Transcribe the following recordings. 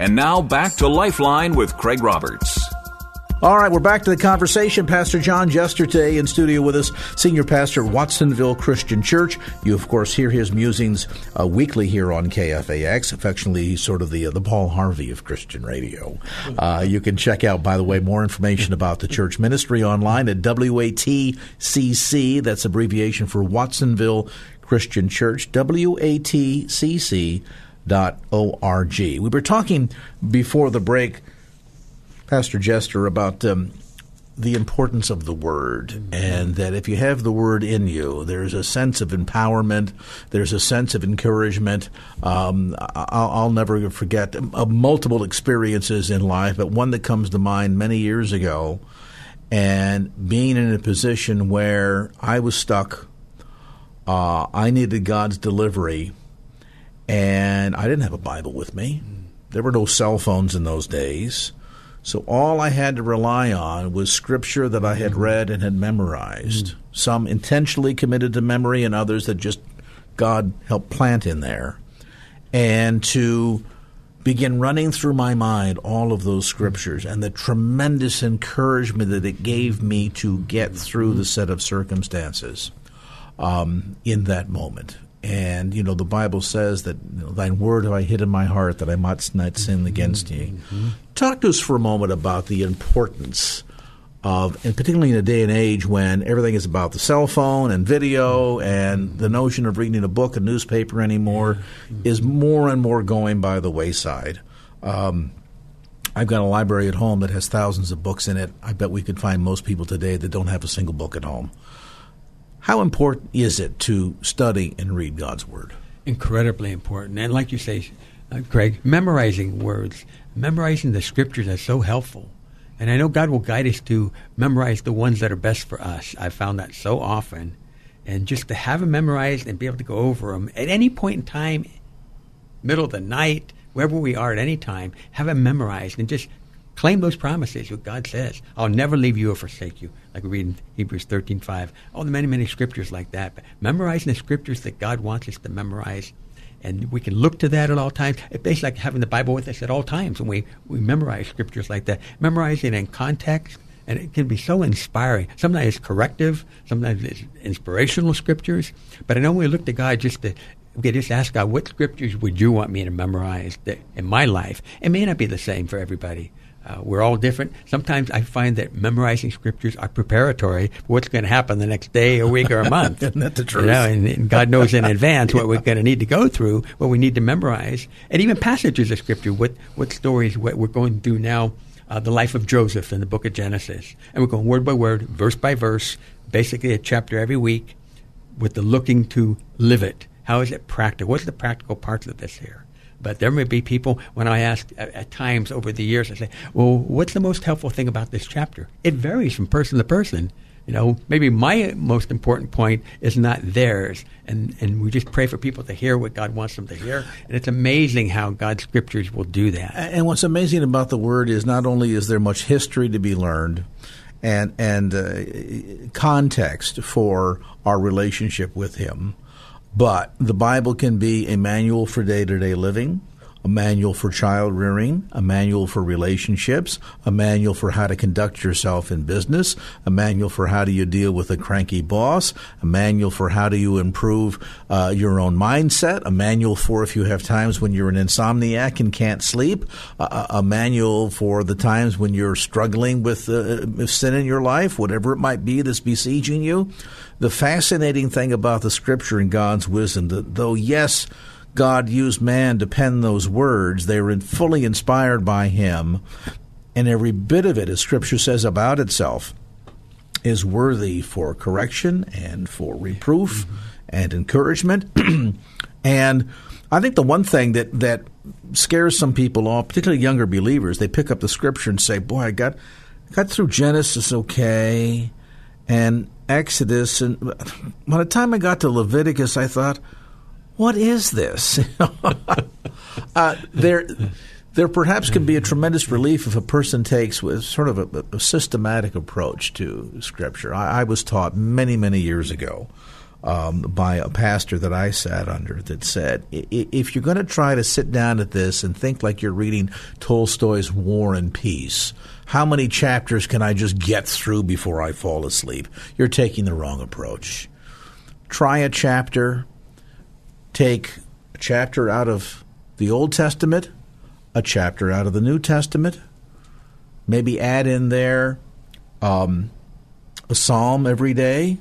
And now back to Lifeline with Craig Roberts. All right, we're back to the conversation. Pastor John Jester today in studio with us, senior pastor Watsonville Christian Church. You, of course, hear his musings uh, weekly here on KFAX. Affectionately, sort of the uh, the Paul Harvey of Christian radio. Uh, you can check out, by the way, more information about the church ministry online at WATCC. That's abbreviation for Watsonville Christian Church. WATCC org. We were talking before the break Pastor Jester, about um, the importance of the word, mm-hmm. and that if you have the word in you, there's a sense of empowerment, there's a sense of encouragement. Um, I'll, I'll, never forget uh, multiple experiences in life, but one that comes to mind many years ago, and being in a position where I was stuck. Uh, I needed God's delivery, and I didn't have a Bible with me. There were no cell phones in those days. So all I had to rely on was scripture that I had read and had memorized. Mm. Some intentionally committed to memory, and others that just God helped plant in there. And to begin running through my mind all of those scriptures and the tremendous encouragement that it gave me to get through the set of circumstances um, in that moment. And you know the Bible says that you know, Thine word have I hid in my heart that I might not sin against Thee. Mm-hmm. Talk to us for a moment about the importance of, and particularly in a day and age when everything is about the cell phone and video, mm-hmm. and the notion of reading a book, a newspaper anymore, mm-hmm. is more and more going by the wayside. Um, I've got a library at home that has thousands of books in it. I bet we could find most people today that don't have a single book at home. How important is it to study and read God's Word? Incredibly important. And like you say, uh, Craig, memorizing words memorizing the scriptures is so helpful. And I know God will guide us to memorize the ones that are best for us. I've found that so often. And just to have them memorized and be able to go over them at any point in time, middle of the night, wherever we are at any time, have them memorized and just claim those promises, what God says. I'll never leave you or forsake you, like we read in Hebrews 13 5. All the many, many scriptures like that. But memorizing the scriptures that God wants us to memorize and we can look to that at all times. It's basically like having the Bible with us at all times, and we, we memorize scriptures like that. Memorizing in context, and it can be so inspiring. Sometimes it's corrective, sometimes it's inspirational scriptures. But I know when we look to God just to can just ask God, what scriptures would you want me to memorize in my life? It may not be the same for everybody. Uh, we're all different. Sometimes I find that memorizing scriptures are preparatory for what's going to happen the next day, a week, or a month. Isn't that the truth? You know, and, and, God knows in advance what we're going to need to go through, what we need to memorize, and even passages of scripture. What what stories what we're going to do now? Uh, the life of Joseph in the book of Genesis, and we're going word by word, verse by verse, basically a chapter every week, with the looking to live it. How is it practical? What's the practical parts of this here? But there may be people, when I ask at, at, times over the years, I say, well, what's the most helpful thing about this chapter? It varies from person to person. You know, maybe my most important point is not theirs. And, and we just pray for people to hear what God wants them to hear. And it's amazing how God's scriptures will do that. And what's amazing about the Word is not only is there much history to be learned, and and uh, context for our relationship with Him, but the Bible can be a manual for day to day living, a manual for child rearing, a manual for relationships, a manual for how to conduct yourself in business, a manual for how do you deal with a cranky boss, a manual for how do you improve uh, your own mindset, a manual for if you have times when you're an insomniac and can't sleep, a, a manual for the times when you're struggling with uh, sin in your life, whatever it might be that's besieging you. The fascinating thing about the scripture and God's wisdom, that though yes, God used man to pen those words. They were fully inspired by him. And every bit of it, as Scripture says about itself, is worthy for correction and for reproof mm-hmm. and encouragement. and I think the one thing that, that scares some people off, particularly younger believers, they pick up the scripture and say, Boy, I got got through Genesis okay and Exodus and by the time I got to Leviticus I thought, What is this? uh, there there perhaps can be a tremendous relief if a person takes with sort of a, a systematic approach to Scripture. I, I, was taught many, many years ago um, by a pastor that I sat under that said, if you're going to try to sit down at this and think like you're reading Tolstoy's War and Peace, how many chapters can I just get through before I fall asleep? You're taking the wrong approach. Try a chapter, take a chapter out of the Old Testament a chapter out of the New Testament. Maybe add in there um, a psalm every day,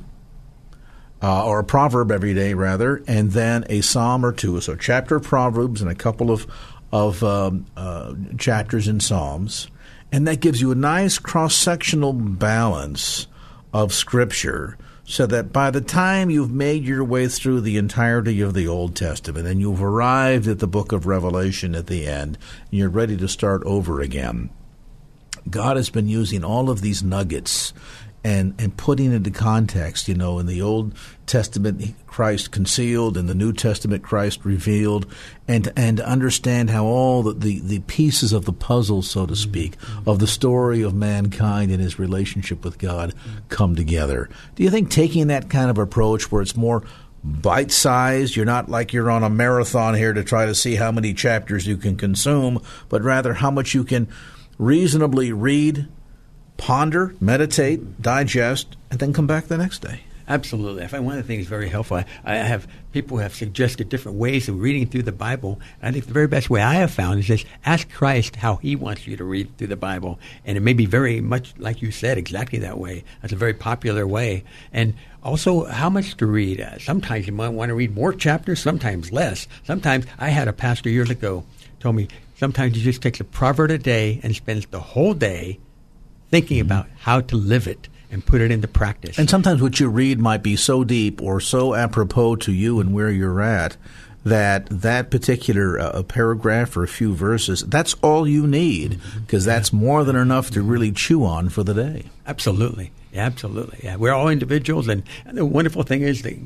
uh, or a proverb every day, rather, and then a psalm or two. So, chapter of Proverbs and a couple of of um, uh, chapters in Psalms, and that gives you a nice cross sectional balance of Scripture so that by the time you've made your way through the entirety of the Old Testament and you've arrived at the book of Revelation at the end, and you're ready to start over again, God has been using all of these nuggets and and putting into context. You know, in the Old Testament, Christ concealed, in the New Testament, Christ revealed, and and to understand how all the, the, the pieces of the puzzle, so to speak, of the story of mankind and his relationship with God come together. Do you think taking that kind of approach, where it's more bite sized. You're not like you're on a marathon here to try to see how many chapters you can consume, but rather how much you can reasonably read, ponder, meditate, digest, and then come back the next day. Absolutely. I find one of the things very helpful. I, I have people have suggested different ways of reading through the Bible. I think the very best way I have found is just ask Christ how He wants you to read through the Bible, and it may be very much like you said, exactly that way. That's a very popular way, and also how much to read. Uh, sometimes you might want to read more chapters, sometimes less. Sometimes I had a pastor years ago told me sometimes he just takes a proverb a day and spends the whole day thinking mm-hmm. about how to live it and put it into practice. And sometimes what you read might be so deep or so apropos to you and where you're at that that particular uh, paragraph or a few verses that's all you need because that's more than enough to really chew on for the day. Absolutely. Yeah, absolutely. Yeah, we're all individuals and, and the wonderful thing is that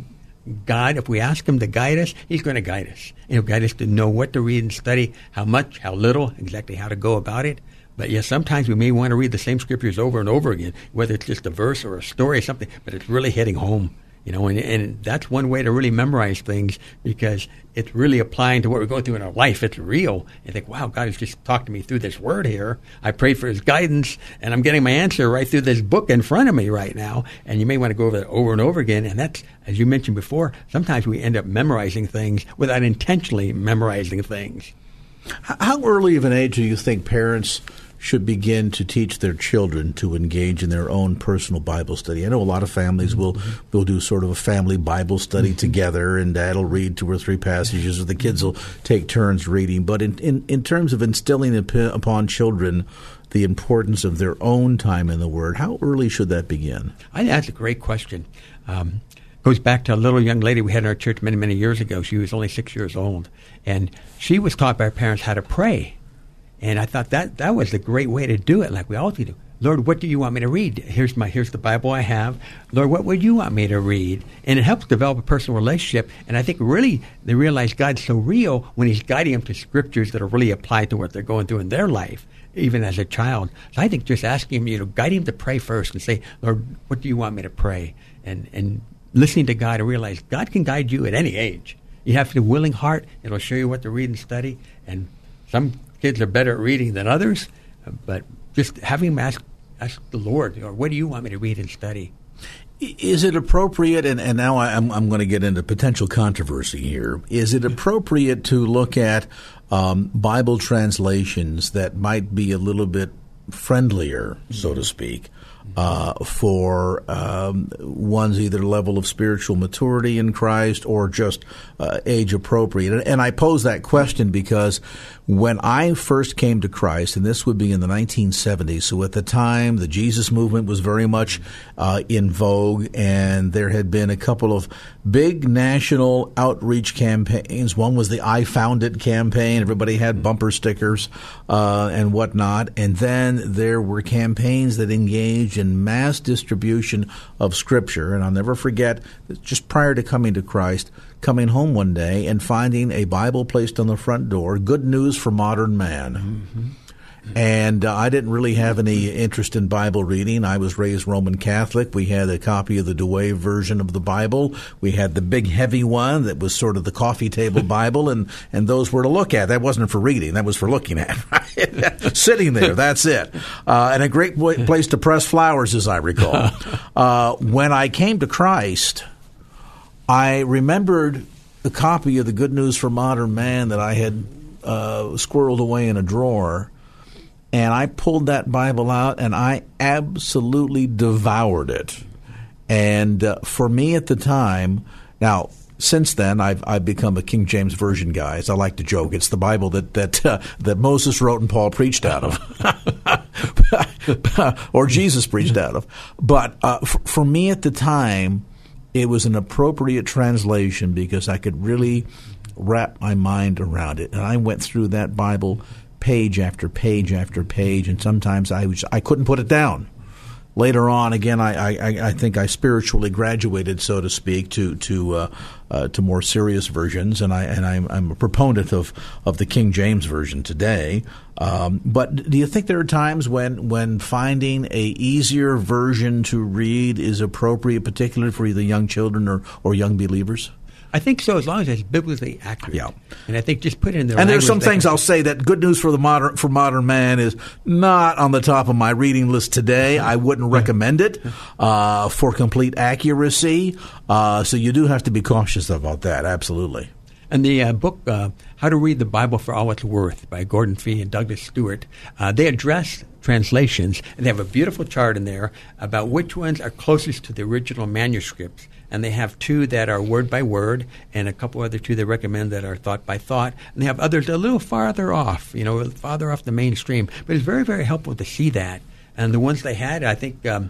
God, if we ask Him to guide us, He's going to guide us. He'll guide us to know what to read and study, how much, how little, exactly how to go about it. But yes, sometimes we may want to read the same scriptures over and over again, whether it's just a verse or a story or something, but it's really hitting home. You know, and, and that's one way to really memorize things because it's really applying to what we're going through in our life. It's real. You think, wow, God has just talked to me through this word here. I prayed for his guidance and I'm getting my answer right through this book in front of me right now. And you may want to go over that over and over again. And that's, as you mentioned before, sometimes we end up memorizing things without intentionally memorizing things. How early of an age do you think parents should begin to teach their children to engage in their own personal Bible study. I know a lot of families will will do sort of a family Bible study mm-hmm. together, and dad will read two or three passages, or the kids will take turns reading. But in in, in terms of instilling upon children the importance of their own time in the Word, how early should that begin? I think that's a great question. Um, goes back to a little young lady we had in our church many, many years ago. She was only six years old, and she was taught by her parents how to pray. And I thought that that was a great way to do it, like we all do. Lord, what do you want me to read? Here's my here's the Bible I have. Lord, what would you want me to read? And it helps develop a personal relationship. And I think really they realize God's so real when He's guiding them to scriptures that are really applied to what they're going through in their life, even as a child. So I think just asking him, you know, guide him to pray first and say, Lord, what do you want me to pray? And and listening to God and realize God can guide you at any age. You have a willing heart; it'll show you what to read and study. And some kids are better at reading than others, but just having them ask, ask the Lord, or what do you want me to read and study? Is it appropriate, and, and now I'm, I'm going to get into potential controversy here, is it appropriate to look at um, Bible translations that might be a little bit friendlier, so to speak, uh, for um, one's either level of spiritual maturity in Christ or just uh, age appropriate. And, and, I pose that question because when I first came to Christ, and this would be in the 1970s, so at the time the Jesus movement was very much uh, in vogue, and there had been a couple of big national outreach campaigns. One was the I Found It campaign, everybody had bumper stickers uh, and whatnot. And then there were campaigns that engaged in mass distribution of Scripture. And I'll never forget, just prior to coming to Christ, coming home one day and finding a Bible placed on the front door, Good News for Modern Man. Mm-hmm. And uh, I didn't really have any interest in Bible reading. I was raised Roman Catholic. We had a copy of the Douay version of the Bible. We had the big heavy one that was sort of the coffee table Bible, and, and those were to look at. That wasn't for reading, that was for looking at. Right? Sitting there, that's it. Uh, and a great place to press flowers, as I recall. Uh, when I came to Christ, I remembered a copy of the Good News for Modern Man that I had uh, squirreled away in a drawer and I pulled that Bible out and I absolutely devoured it. And uh, for me at the time, now since then I've I've become a King James version guy. As I like to joke, it's the Bible that that uh, that Moses wrote and Paul preached out of, or Jesus preached out of. But uh, f- for me at the time, it was an appropriate translation because I could really wrap my mind around it, and I went through that Bible page after page after page, and sometimes I was I couldn't put it down. Later on, again, I, I, I think I spiritually graduated, so to speak, to to uh, uh, to more serious versions, and I and I'm, I'm, a proponent of, of the King James version today. Um, but do you think there are times when when finding a easier version to read is appropriate, particularly for either young children or, or young believers? I think so, as long as it's biblically accurate. Yeah. And I think just put it in there. And there's some things I'll say that good news for the modern for modern man is not on the top of my reading list today. I wouldn't recommend it uh, for complete accuracy. Uh, so you do have to be cautious about that. Absolutely. And the uh, book, uh, How to Read the Bible for All It's Worth by Gordon Fee and Douglas Stuart, uh, they address translations, and they have a beautiful chart in there about which ones are closest to the original manuscripts and they have two that are word by word, and a couple other two they recommend that are thought by thought, and they have others a little farther off, you know, farther off the mainstream. But it's very, very helpful to see that. And the ones they had, I think, um,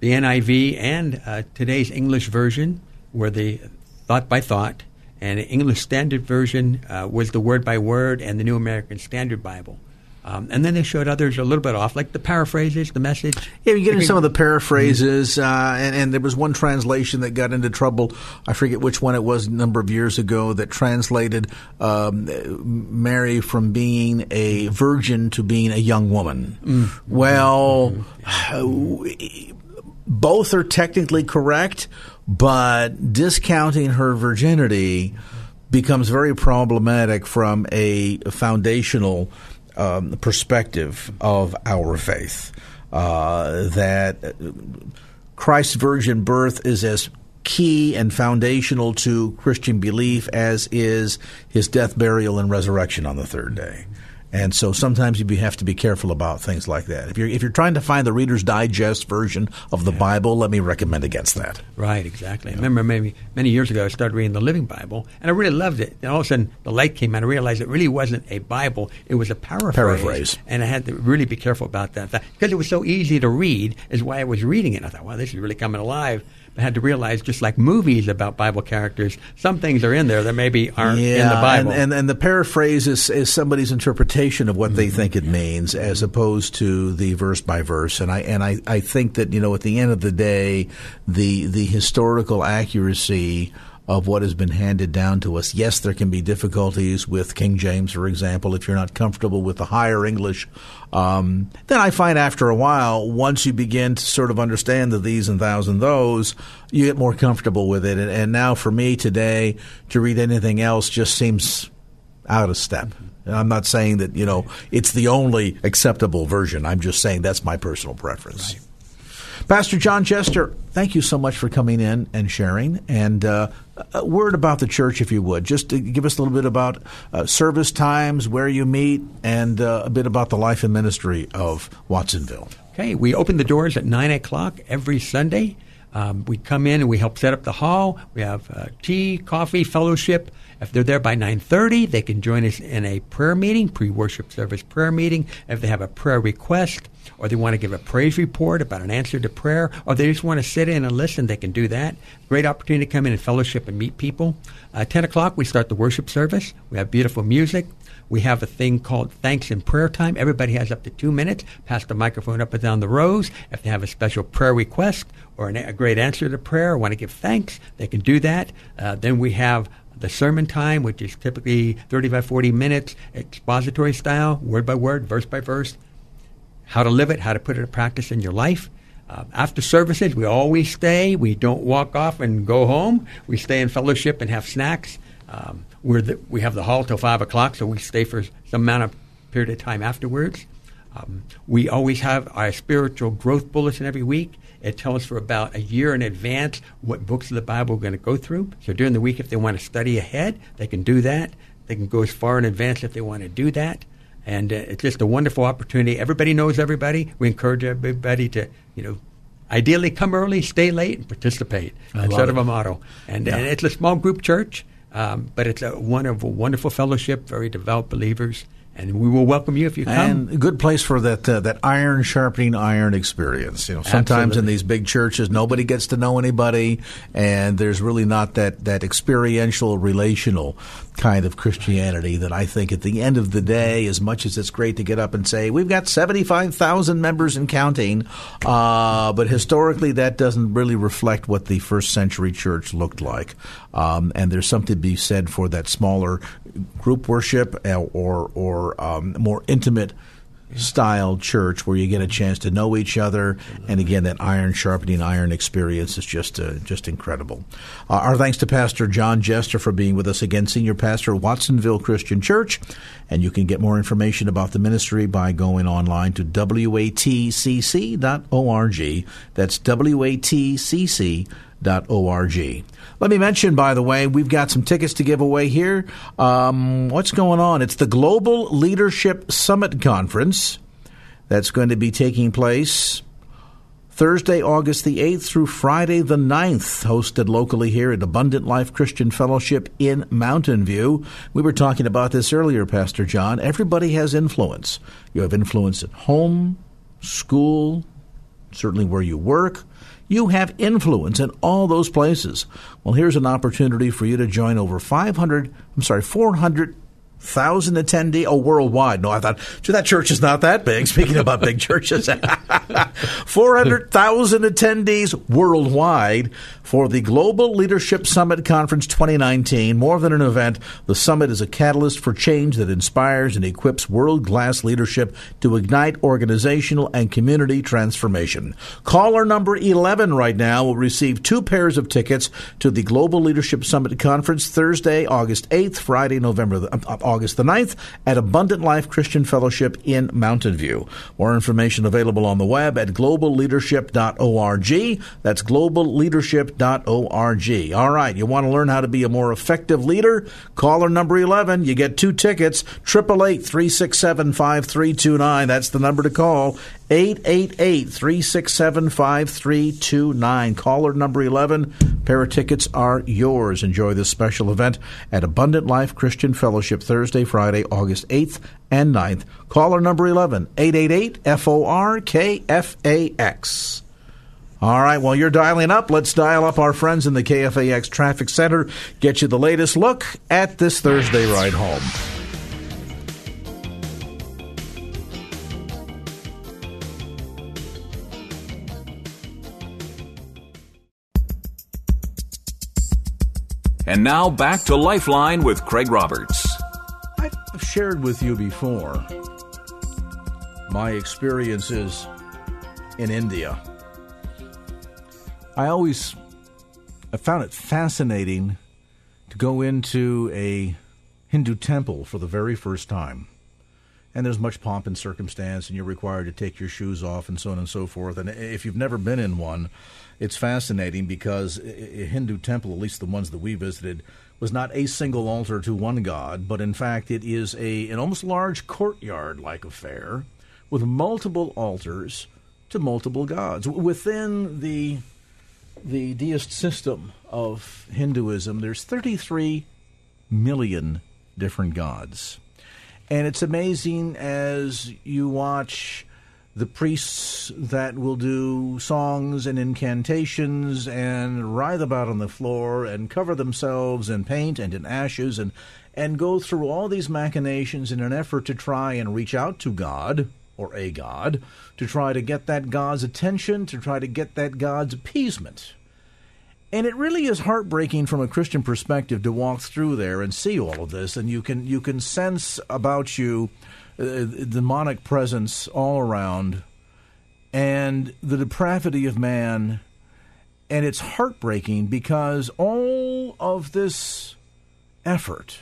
the NIV and uh, today's English version were the thought by thought, and the English Standard Version uh, was the word by word, and the New American Standard Bible. Um, and then they showed others a little bit off, like the paraphrases, the message. Yeah, you get into some of the paraphrases, uh, and, and, there was one translation that got into trouble. I forget which one it was a number of years ago that translated um, Mary from being a virgin to being a young woman. Mm-hmm. Well, mm-hmm. both are technically correct, but discounting her virginity becomes very problematic from a foundational – um, perspective of our faith. Uh, that Christ's virgin birth is as key and foundational to Christian belief as is his death, burial, and resurrection on the third day. And so sometimes you have to be careful about things like that. If you're if you're trying to find the Reader's Digest version of the yeah. Bible, let me recommend against that. Right, exactly. Yeah. I remember maybe many years ago I started reading the Living Bible, and I really loved it. And all of a sudden the light came on. And I realized it really wasn't a Bible; it was a paraphrase. Paraphrase. And I had to really be careful about that because it was so easy to read. Is why I was reading it. I thought, wow, this is really coming alive. Had to realize, just like movies about Bible characters, some things are in there that maybe aren't yeah, in the Bible. And, and, and the paraphrase is, is somebody's interpretation of what mm-hmm. they think it means, as opposed to the verse by verse. And I and I, I think that you know at the end of the day, the the historical accuracy of what has been handed down to us. Yes, there can be difficulties with King James, for example, if you're not comfortable with the higher English. Um, then I find after a while, once you begin to sort of understand the these and thous and those, you get more comfortable with it. And, and now for me today, to read anything else just seems out of step. I'm not saying that, you know, it's the only acceptable version. I'm just saying that's my personal preference. Right. Pastor John Jester, thank you so much for coming in and sharing. And uh, a word about the church, if you would. Just give us a little bit about uh, service times, where you meet, and uh, a bit about the life and ministry of Watsonville. Okay, we open the doors at 9 o'clock every Sunday. Um, we come in and we help set up the hall. We have uh, tea, coffee, fellowship. If they're there by 9:30, they can join us in a prayer meeting, pre-worship service prayer meeting. If they have a prayer request or they want to give a praise report about an answer to prayer, or they just want to sit in and listen, they can do that. Great opportunity to come in and fellowship and meet people. Uh, 10 o'clock, we start the worship service. We have beautiful music. We have a thing called thanks and prayer time. Everybody has up to two minutes. Pass the microphone up and down the rows. If they have a special prayer request or an, a great answer to prayer or want to give thanks, they can do that. Uh, then we have the sermon time, which is typically 35, 40 minutes, expository style, word by word, verse by verse, how to live it, how to put it in practice in your life. Uh, after services, we always stay. We don't walk off and go home. We stay in fellowship and have snacks. Um, we're the, we have the hall till 5 o'clock, so we stay for some amount of period of time afterwards. Um, we always have our spiritual growth bulletin every week. It tells us for about a year in advance what books of the Bible we're going to go through. So during the week, if they want to study ahead, they can do that. They can go as far in advance if they want to do that. And uh, it's just a wonderful opportunity. Everybody knows everybody. We encourage everybody to, you know, ideally come early, stay late, and participate. That's sort of a motto. And, yeah. and, it's a small group church, um, but it's a wonderful, wonderful fellowship, very devout believers and we will welcome you if you come. And a good place for that uh, that iron sharpening iron experience. You know, sometimes Absolutely. in these big churches, nobody gets to know anybody, and there's really not that that experiential, relational kind of Christianity that I think at the end of the day, as much as it's great to get up and say, we've got 75,000 members and counting, uh, but historically that doesn't really reflect what the first century church looked like. Um, and there's something to be said for that smaller group worship uh, or, or um, more intimate style church where you get a chance to know each other, and again, that iron sharpening iron experience is just uh, just incredible. Uh, our thanks to Pastor John Jester for being with us again, senior pastor Watsonville Christian Church, and you can get more information about the ministry by going online to watcc.org. That's watcc org. Let me mention, by the way, we've got some tickets to give away here. Um, what's going on? It's the Global Leadership Summit Conference that's going to be taking place Thursday, August the 8th through Friday the 9th, hosted locally here at Abundant Life Christian Fellowship in Mountain View. We were talking about this earlier, Pastor John. Everybody has influence. You have influence at home, school, certainly where you work you have influence in all those places. Well, here's an opportunity for you to join over 500, I'm sorry, 400 thousand attendee oh worldwide. No i thought that church is not that big. Speaking about big churches. 400000 attendees worldwide for the global leadership summit conference 2019 more than an event the summit is a catalyst for change that inspires and equips world-class leadership to ignite organizational and community transformation. Caller number 11 right now. Will receive two pairs of tickets to the global leadership summit conference thursday august 8th friday november uh, August the 9th at Abundant Life Christian Fellowship in Mountain View. More information available on the web at globalleadership.org. That's globalleadership.org. All right, you want to learn how to be a more effective leader? Caller number 11, you get two tickets, 888 367 5329. That's the number to call. 888 367 5329. Caller number 11. Pair of tickets are yours. Enjoy this special event at Abundant Life Christian Fellowship Thursday, Friday, August 8th and 9th. Caller number 11. 888 FORKFAX. All right, while you're dialing up, let's dial up our friends in the KFAX Traffic Center, get you the latest look at this Thursday ride home. And now back to Lifeline with Craig Roberts. I've shared with you before my experiences in India. I always I found it fascinating to go into a Hindu temple for the very first time and there's much pomp and circumstance, and you're required to take your shoes off, and so on and so forth. And if you've never been in one, it's fascinating because a Hindu temple, at least the ones that we visited, was not a single altar to one god, but in fact it is a an almost large courtyard like affair with multiple altars to multiple gods within the the deist system of Hinduism. There's 33 million different gods. And it's amazing as you watch the priests that will do songs and incantations and writhe about on the floor and cover themselves in paint and in ashes and, and go through all these machinations in an effort to try and reach out to God or a God, to try to get that God's attention, to try to get that God's appeasement. And it really is heartbreaking from a Christian perspective to walk through there and see all of this, and you can you can sense about you uh, demonic presence all around, and the depravity of man, and it's heartbreaking because all of this effort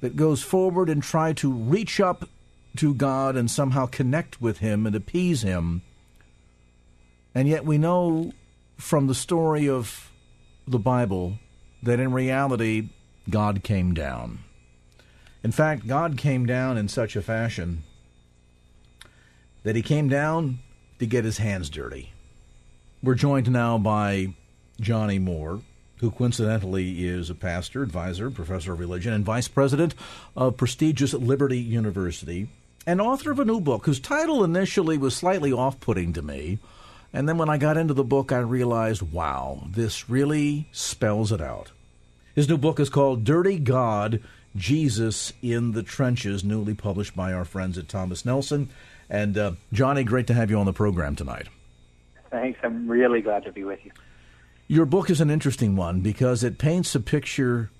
that goes forward and try to reach up to God and somehow connect with Him and appease Him, and yet we know from the story of the Bible that in reality God came down. In fact, God came down in such a fashion that he came down to get his hands dirty. We're joined now by Johnny Moore, who coincidentally is a pastor, advisor, professor of religion, and vice president of prestigious Liberty University, and author of a new book whose title initially was slightly off putting to me and then when I got into the book, I realized, wow, this really spells it out. His new book is called Dirty God Jesus in the Trenches, newly published by our friends at Thomas Nelson. And uh, Johnny, great to have you on the program tonight. Thanks. I'm really glad to be with you. Your book is an interesting one because it paints a picture.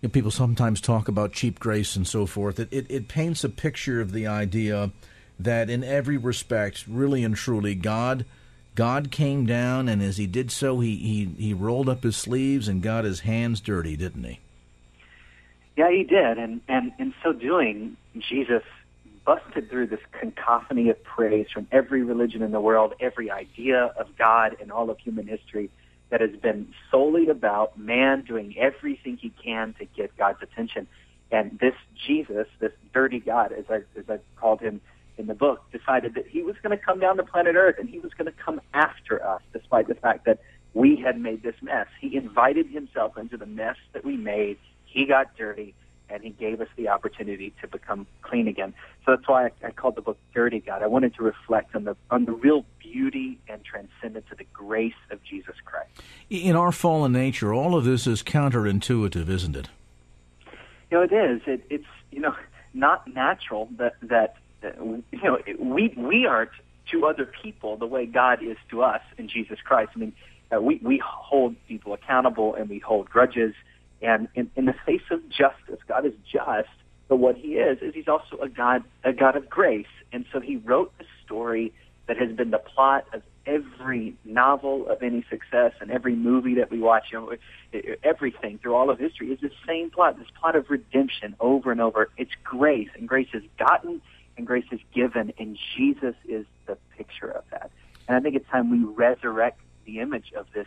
You know, people sometimes talk about cheap grace and so forth. It, it, it paints a picture of the idea that, in every respect, really and truly, God God came down, and as he did so, he, he, he rolled up his sleeves and got his hands dirty, didn't he? Yeah, he did. And, and in so doing, Jesus busted through this cacophony of praise from every religion in the world, every idea of God in all of human history that has been solely about man doing everything he can to get God's attention. And this Jesus, this dirty God, as I, as I called him, in the book decided that he was going to come down to planet Earth and he was going to come after us, despite the fact that we had made this mess. He invited himself into the mess that we made. He got dirty and he gave us the opportunity to become clean again. So that's why I, I called the book Dirty God. I wanted to reflect on the on the real beauty and transcendence of the grace of Jesus Christ. In our fallen nature, all of this is counterintuitive, isn't it? You know, it is. It, it's you know not natural that that you know, we we aren't to other people the way God is to us in Jesus Christ. I mean, uh, we we hold people accountable and we hold grudges, and in, in the face of justice, God is just. But what He is is He's also a God a God of grace, and so He wrote a story that has been the plot of every novel of any success and every movie that we watch, you know, everything through all of history is the same plot, this plot of redemption over and over. It's grace, and grace has gotten and grace is given, and Jesus is the picture of that. And I think it's time we resurrect the image of this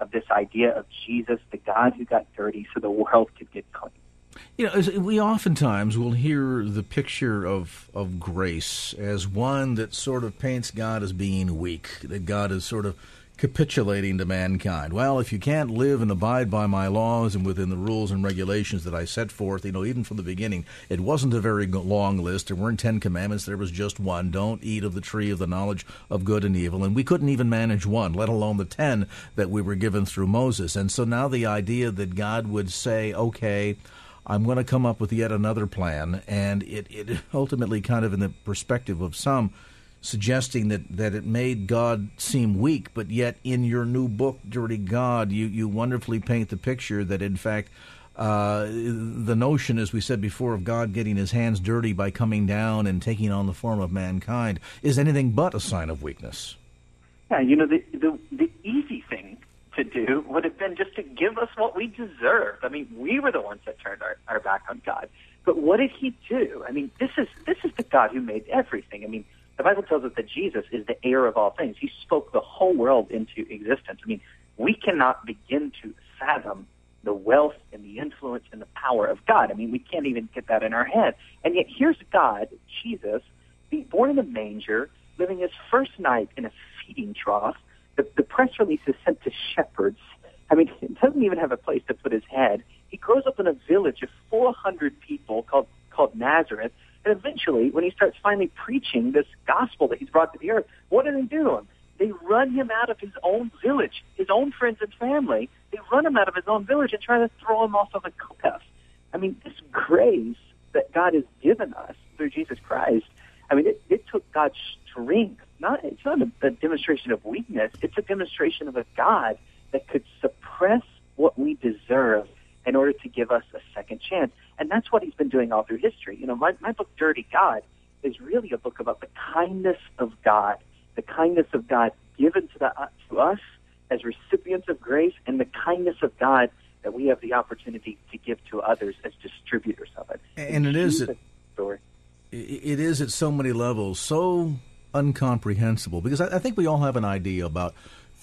of this idea of Jesus, the God who got dirty, so the world could get clean. You know, we oftentimes will hear the picture of, of grace as one that sort of paints God as being weak, that God is sort of capitulating to mankind. Well, if you can't live and abide by my laws and within the rules and regulations that I set forth, you know, even from the beginning, it wasn't a very long list. There weren't Ten Commandments. There was just one. Don't eat of the tree of the knowledge of good and evil. And we couldn't even manage one, let alone the ten that we were given through Moses. And so now the idea that God would say, okay, I'm going to come up with yet another plan, and it, it ultimately kind of in the perspective of some – suggesting that, that it made God seem weak, but yet in your new book, Dirty God, you, you wonderfully paint the picture that, in fact, uh, the notion, as we said before, of God getting his hands dirty by coming down and taking on the form of mankind is anything but a sign of weakness. Yeah, you know, the, the, the easy thing to do would have been just to give us what we deserved. I mean, we were the ones that turned our, our back on God. but what did he do? I mean, this is this is the God who made everything. I mean, the Bible tells us that Jesus is the heir of all things. He spoke the whole world into existence. I mean, we cannot begin to fathom the wealth and the influence and the power of God. I mean, we can't even get that in our head. And yet here's God, Jesus, being born in a manger, living his first night in a feeding trough. The, the press release is sent to shepherds. I mean, he doesn't even have a place to put his head. He grows up in a village of 400 people called called Nazareth. And eventually, when he starts finally preaching this gospel that he's brought to the earth, what do they do to him? They run him out of his own village, his own friends and family. They run him out of his own village and try to throw him off of a cliff. I mean, this grace that God has given us through Jesus Christ, I mean, it, it took God's strength. Not it's not a, a demonstration of weakness. It's a demonstration of a God that could suppress what we deserve in order to give us a second chance. And that's what he's been doing all through history. You know, my, my book, Dirty God, is really a book about the kindness of God the kindness of God given to, the, uh, to us as recipients of grace and the kindness of God that we have the opportunity to give to others as distributors of it. And it is story. It is at so many levels so incomprehensible because I, I think we all have an idea about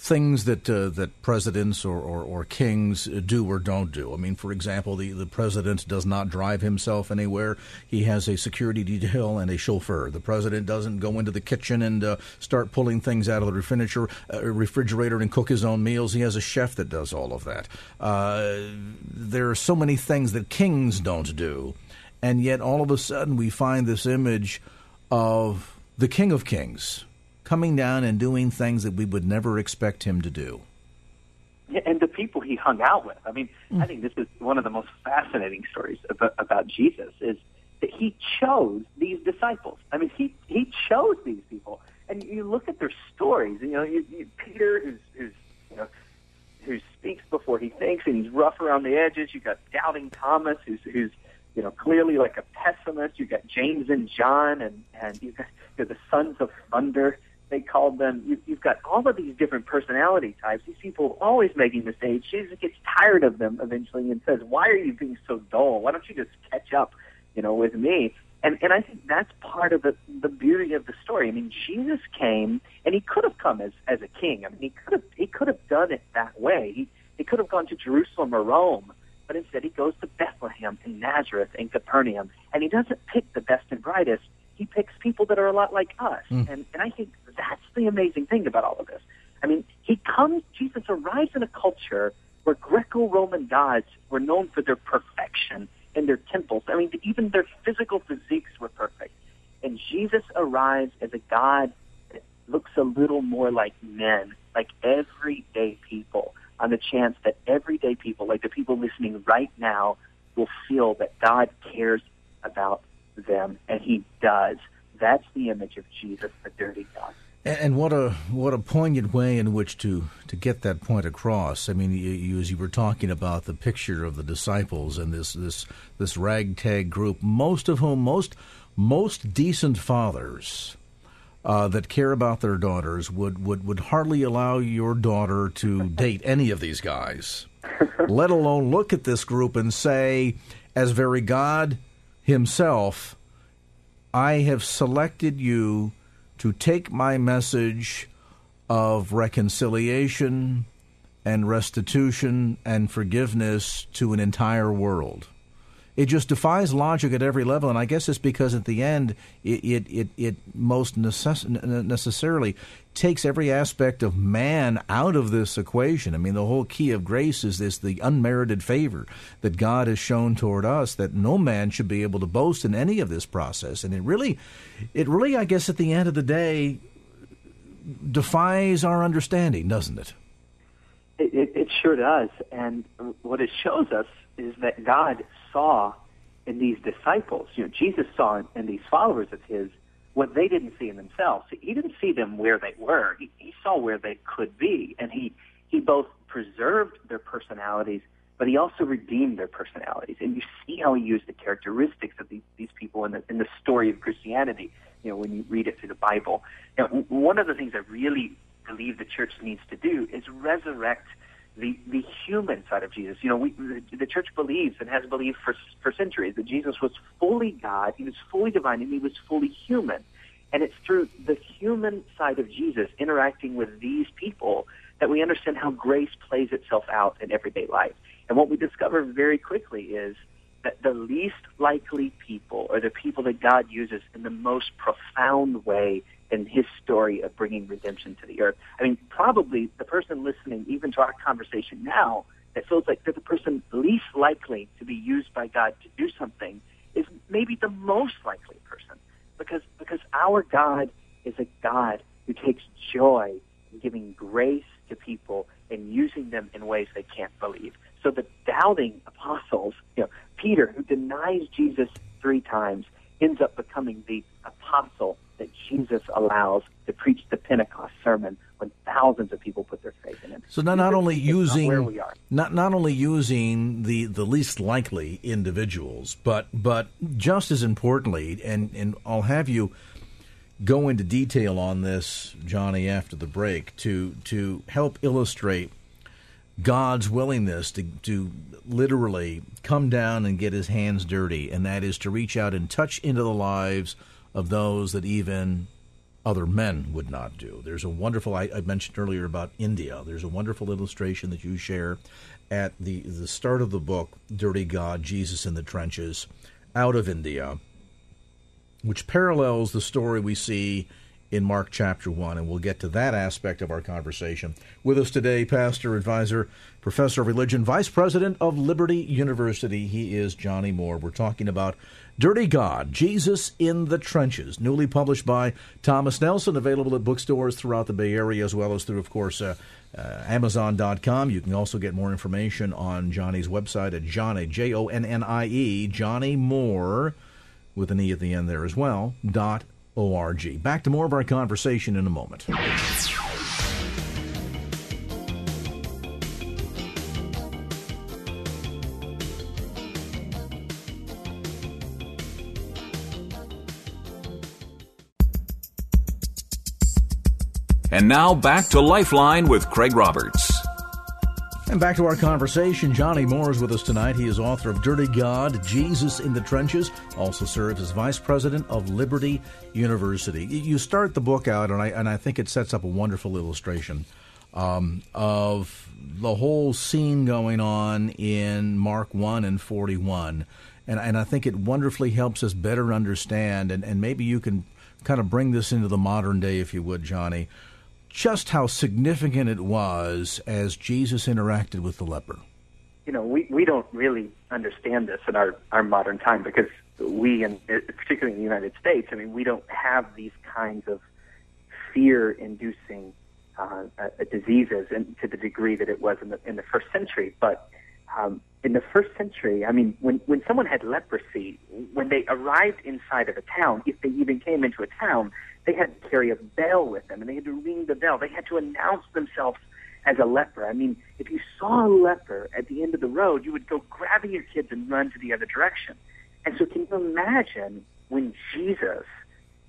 things that uh, that presidents or, or, or, kings do or don't do. I mean, for example, the, the president does not drive himself anywhere. He has a security detail and a chauffeur. The president doesn't go into the kitchen and uh, start pulling things out of the refrigerator, uh, refrigerator and cook his own meals. He has a chef that does all of that. Uh, there are so many things that kings don't do. And yet, all of a sudden, we find this image of the King of Kings coming down and doing things that we would never expect him to do. And the people he hung out with. I mean, mm. I think this is one of the most fascinating stories about, about Jesus is that he chose these disciples. I mean, he he chose these people, and you look at their stories. You know, you, you, Peter, who's who's you know who speaks before he thinks, and he's rough around the edges. You got doubting Thomas, who's who's you know clearly like a pessimist. You got James and John, and and you got you know, the sons of thunder they called them. You, you've got all of these different personality types. These people always making mistakes. Jesus gets tired of them eventually and says, "Why are you being so dull? Why don't you just catch up, you know, with me?" And and I think that's part of the the beauty of the story. I mean, Jesus came, and he could have come as as a king. I mean, he could have he could have done it that way. He he could have gone to Jerusalem or Rome, but instead he goes to Bethlehem and Nazareth and Capernaum, and he doesn't pick the best and brightest he picks people that are a lot like us. Mm. And, and I think that's the amazing thing about all of this. I mean, he comes, Jesus arrives in a culture where Greco Roman gods were known for their perfection in their temples. I mean, even their physical physiques were perfect. And Jesus arrives as a God that looks a little more like men, like everyday people, on the chance that everyday people, like the people listening right now, will feel that God cares about them, and he does. That's the image of Jesus, the dirty God. And what a what a poignant way in which to, to get that point across. I mean, you, you, as you were talking about the picture of the disciples and this this this ragtag group, most of whom most most decent fathers uh, that care about their daughters would, would would hardly allow your daughter to date any of these guys, let alone look at this group and say, as very God himself, I have selected you to take my message of reconciliation and restitution and forgiveness to an entire world. It just defies logic at every level, and I guess it's because at the end it it it, it most necess- necessarily takes every aspect of man out of this equation. I mean, the whole key of grace is this the unmerited favor that God has shown toward us that no man should be able to boast in any of this process. And it really, it really, I guess, at the end of the day, defies our understanding, doesn't it? It, it, it sure does. And what it shows us is that God saw in these disciples, you know, Jesus saw in these followers of his what they didn't see in themselves. He didn't see them where they were. He, he saw where they could be, and he he both preserved their personalities, but he also redeemed their personalities. And you see how he used the characteristics of these these people in the in the story of Christianity. You know, when you read it through the Bible. Know, one of the things I really believe the church needs to do is resurrect the the human side of Jesus. You know, we the, the church believes and has believed for for centuries that Jesus was fully God, he was fully divine, and he was fully human. And it's through the human side of Jesus interacting with these people that we understand how grace plays itself out in everyday life. And what we discover very quickly is that the least likely people are the people that God uses in the most profound way in his story of bringing redemption to the earth. I mean, probably the person listening, even to our conversation now, that feels like they're the person least likely to be used by God to do something is maybe the most likely person because because our God is a God who takes joy in giving grace to people and using them in ways they can't believe. So the doubting apostles, you know, Peter, who denies Jesus three times, ends up becoming the apostle that Jesus allows to preach the Pentecost sermon when thousands of people put their faith in him. So not, not only using not not only using the, the least likely individuals, but but just as importantly, and, and I'll have you go into detail on this, Johnny, after the break to to help illustrate God's willingness to to literally come down and get his hands dirty, and that is to reach out and touch into the lives of those that even other men would not do. There's a wonderful, I, I, mentioned earlier about India. There's a wonderful illustration that you share at the, the start of the book, Dirty God, Jesus in the Trenches, out of India, which parallels the story we see in Mark chapter 1, and we'll get to that aspect of our conversation. With us today, pastor, advisor, professor of religion, vice president of Liberty University. He is Johnny Moore. We're talking about Dirty God, Jesus in the Trenches, newly published by Thomas Nelson, available at bookstores throughout the Bay Area, as well as through, of course, uh, uh, Amazon.com. You can also get more information on Johnny's website at Johnny, J O N N I E, Johnny Moore, with an E at the end there as well, dot org. Back to more of our conversation in a moment. And now back to Lifeline with Craig Roberts. And back to our conversation. Johnny Moore is with us tonight. He is author of Dirty God, Jesus in the Trenches, also serves as vice president of Liberty University. You start the book out, and I, and I think it sets up a wonderful illustration um, of the whole scene going on in Mark 1 and 41. And, and I think it wonderfully helps us better understand, and, and maybe you can kind of bring this into the modern day, if you would, Johnny just how significant it was as Jesus interacted with the leper. You know, we, we don't really understand this in our, our modern time because we, and particularly in the United States, I mean, we don't have these kinds of fear-inducing uh, uh, diseases to the degree that it was in the in the first century. But um, in the first century, I mean, when when someone had leprosy, when they arrived inside of a town, if they even came into a town, they had to carry a bell with them, and they had to ring the bell. They had to announce themselves as a leper. I mean, if you saw a leper at the end of the road, you would go grabbing your kids and run to the other direction. And so, can you imagine when Jesus,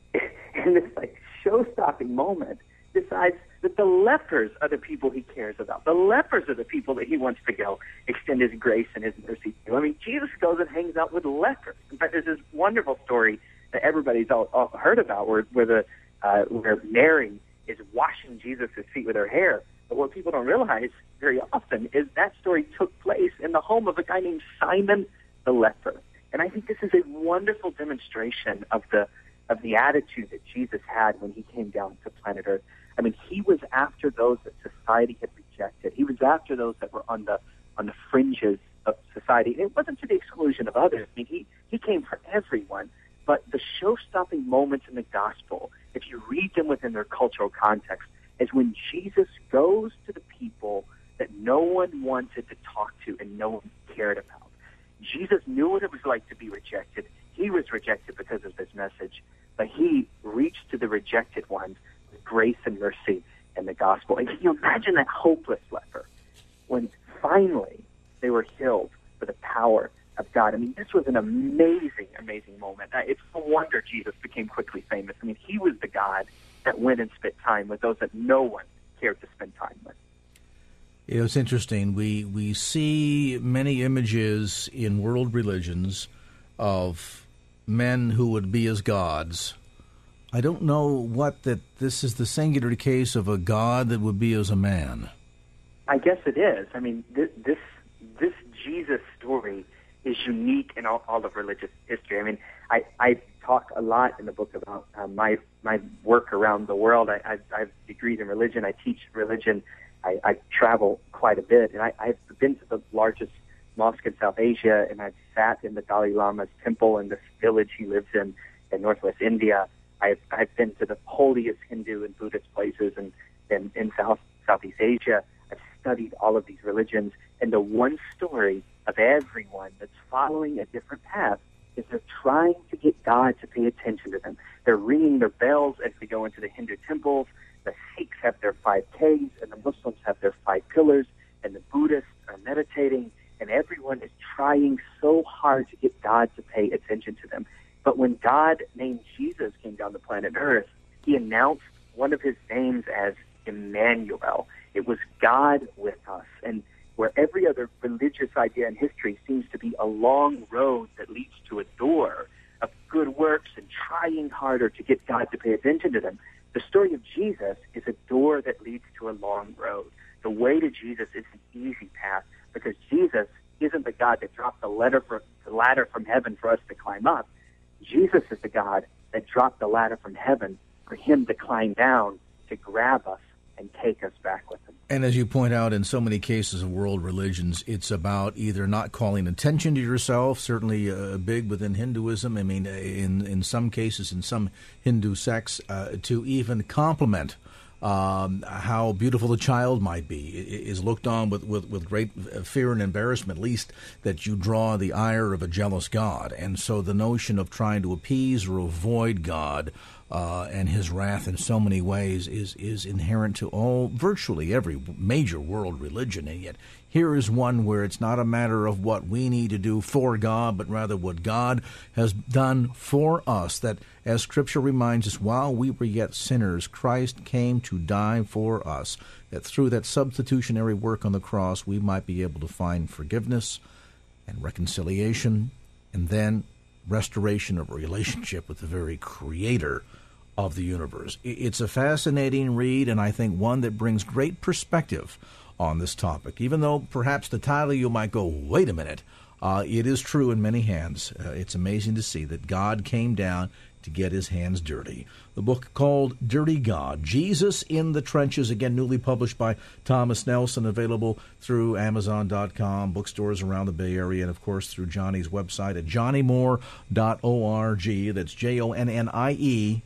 in this like show-stopping moment, decides that the lepers are the people he cares about. The lepers are the people that he wants to go extend his grace and his mercy to. I mean, Jesus goes and hangs out with lepers. In fact, there's this wonderful story everybody's all, all heard about, where where the uh, where Mary is washing Jesus' feet with her hair. But what people don't realize very often is that story took place in the home of a guy named Simon the leper. And I think this is a wonderful demonstration of the of the attitude that Jesus had when he came down to planet Earth. I mean, he was after those that society had rejected. He was after those that were on the on the fringes of society. It wasn't to the exclusion of others. I mean, he he came for everyone. But the show-stopping moments in the gospel, if you read them within their cultural context, is when Jesus goes to the people that no one wanted to talk to and no one cared about. Jesus knew what it was like to be rejected. He was rejected because of his message, but he reached to the rejected ones with grace and mercy and the gospel. And can you imagine that hopeless leper when finally they were healed for the power of God. I mean, this was an amazing, amazing moment. Uh, it's no wonder Jesus became quickly famous. I mean, he was the God that went and spent time with those that no one cared to spend time with. You know, it's interesting. We we see many images in world religions of men who would be as gods. I don't know what that this is the singular case of a god that would be as a man. I guess it is. I mean, this this, this Jesus story is unique in all, all of religious history. I mean, I, I talk a lot in the book about uh, my my work around the world. I, I, I have degrees in religion. I teach religion. I, I travel quite a bit, and I, I've been to the largest mosque in South Asia, and I've sat in the Dalai Lama's temple in this village he lives in in northwest India. I've I've been to the holiest Hindu and Buddhist places in in, in South Southeast Asia. I've studied all of these religions, and the one story of everyone that's following a different path is they're trying to get God to pay attention to them. They're ringing their bells as they go into the Hindu temples. The Sikhs have their five Ks, and the Muslims have their five pillars, and the Buddhists are meditating, and everyone is trying so hard to get God to pay attention to them. But when God named Jesus came down to planet Earth, he announced one of his names as Emmanuel. It was God with us. Where every other religious idea in history seems to be a long road that leads to a door of good works and trying harder to get God to pay attention to them. The story of Jesus is a door that leads to a long road. The way to Jesus is an easy path because Jesus isn't the God that dropped the ladder, for, the ladder from heaven for us to climb up. Jesus is the God that dropped the ladder from heaven for him to climb down to grab us and take us back with him. And as you point out, in so many cases of world religions, it's about either not calling attention to yourself, certainly uh, big within Hinduism. I mean, in, in some cases, in some Hindu sects, uh, to even compliment um, how beautiful the child might be is looked on with, with, with great fear and embarrassment, at least that you draw the ire of a jealous God. And so the notion of trying to appease or avoid God uh, and his wrath in so many ways is, is inherent to all, virtually every major world religion. And yet here is one where it's not a matter of what we need to do for God, but rather what God has done for us. That, as Scripture reminds us, while we were yet sinners, Christ came to die for us. That through that substitutionary work on the cross, we might be able to find forgiveness and reconciliation, and then restoration of a relationship with the very Creator of the universe. It's a fascinating read, and I think one that brings great perspective on this topic. Even though perhaps the title you might go, wait a minute, uh, it is true in many hands. Uh, it's amazing to see that God came down to get his hands dirty. The book called Dirty God Jesus in the Trenches, again, newly published by Thomas Nelson, available through Amazon.com, bookstores around the Bay Area, and of course through Johnny's website at jonniemoore.org. That's J O N N I E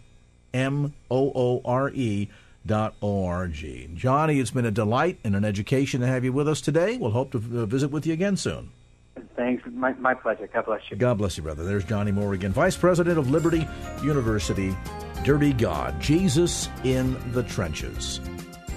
M O O R E dot org. Jonnie, it's been a delight and an education to have you with us today. We'll hope to uh, visit with you again soon. Thanks. My, my pleasure. God bless you. God bless you, brother. There's Johnny Moore again, Vice President of Liberty University. Dirty God, Jesus in the Trenches.